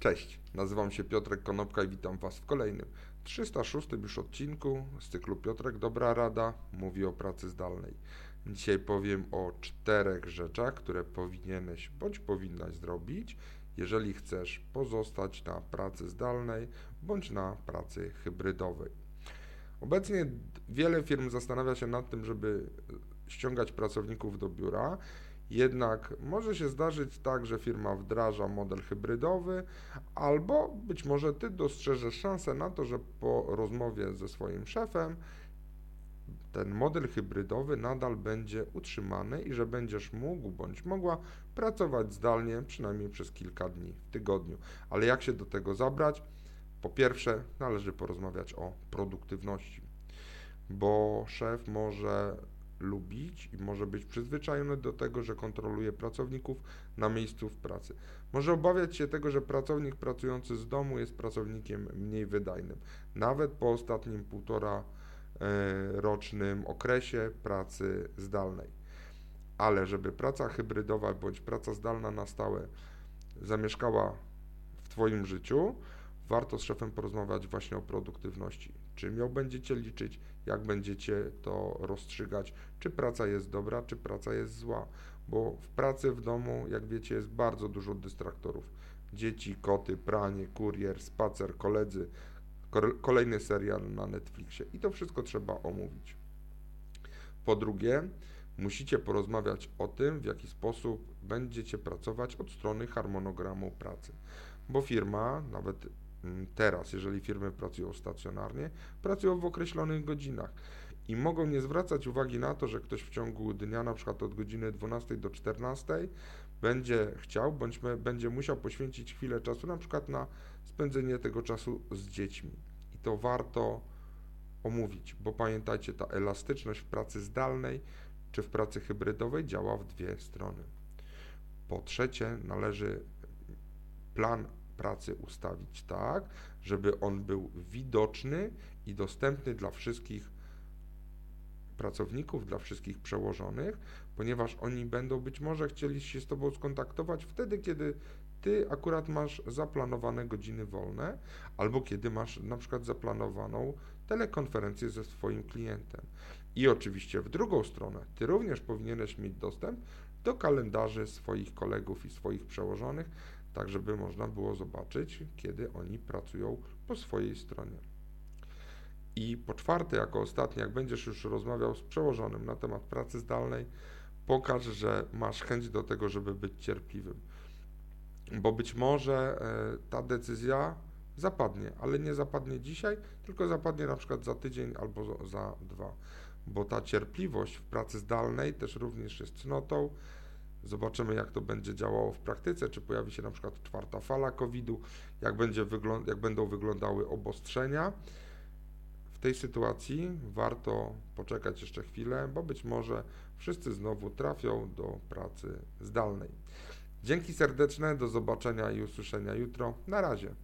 Cześć, nazywam się Piotrek Konopka i witam Was w kolejnym 306 już odcinku z cyklu Piotrek Dobra Rada mówi o pracy zdalnej. Dzisiaj powiem o czterech rzeczach, które powinieneś bądź powinnaś zrobić, jeżeli chcesz pozostać na pracy zdalnej bądź na pracy hybrydowej. Obecnie wiele firm zastanawia się nad tym, żeby ściągać pracowników do biura jednak może się zdarzyć tak, że firma wdraża model hybrydowy, albo być może ty dostrzeżesz szansę na to, że po rozmowie ze swoim szefem ten model hybrydowy nadal będzie utrzymany i że będziesz mógł bądź mogła pracować zdalnie przynajmniej przez kilka dni w tygodniu. Ale jak się do tego zabrać? Po pierwsze, należy porozmawiać o produktywności, bo szef może lubić i może być przyzwyczajony do tego, że kontroluje pracowników na miejscu w pracy. Może obawiać się tego, że pracownik pracujący z domu jest pracownikiem mniej wydajnym, nawet po ostatnim półtora e, rocznym okresie pracy zdalnej. Ale żeby praca hybrydowa bądź praca zdalna na stałe zamieszkała w Twoim życiu, warto z szefem porozmawiać właśnie o produktywności. Czym ją będziecie liczyć, jak będziecie to rozstrzygać, czy praca jest dobra, czy praca jest zła. Bo w pracy w domu, jak wiecie, jest bardzo dużo dystraktorów. Dzieci, koty, pranie, kurier, spacer, koledzy, kolejny serial na Netflixie. I to wszystko trzeba omówić. Po drugie, musicie porozmawiać o tym, w jaki sposób będziecie pracować od strony harmonogramu pracy. Bo firma, nawet teraz, jeżeli firmy pracują stacjonarnie, pracują w określonych godzinach i mogą nie zwracać uwagi na to, że ktoś w ciągu dnia, na przykład od godziny 12 do 14, będzie chciał bądź będzie musiał poświęcić chwilę czasu, na przykład na spędzenie tego czasu z dziećmi. I to warto omówić, bo pamiętajcie, ta elastyczność w pracy zdalnej czy w pracy hybrydowej działa w dwie strony. Po trzecie, należy plan pracy ustawić tak, żeby on był widoczny i dostępny dla wszystkich pracowników, dla wszystkich przełożonych, ponieważ oni będą być może chcieli się z Tobą skontaktować wtedy, kiedy Ty akurat masz zaplanowane godziny wolne, albo kiedy masz na przykład zaplanowaną telekonferencję ze swoim klientem. I oczywiście w drugą stronę, Ty również powinieneś mieć dostęp do kalendarzy swoich kolegów i swoich przełożonych, tak żeby można było zobaczyć, kiedy oni pracują po swojej stronie. I po czwarte, jako ostatnie, jak będziesz już rozmawiał z przełożonym na temat pracy zdalnej, pokaż, że masz chęć do tego, żeby być cierpliwym. Bo być może e, ta decyzja zapadnie, ale nie zapadnie dzisiaj, tylko zapadnie na przykład za tydzień albo za dwa. Bo ta cierpliwość w pracy zdalnej też również jest cnotą, Zobaczymy, jak to będzie działało w praktyce, czy pojawi się na przykład czwarta fala COVID-u, jak, będzie wygląd- jak będą wyglądały obostrzenia. W tej sytuacji warto poczekać jeszcze chwilę, bo być może wszyscy znowu trafią do pracy zdalnej. Dzięki serdeczne, do zobaczenia i usłyszenia jutro. Na razie.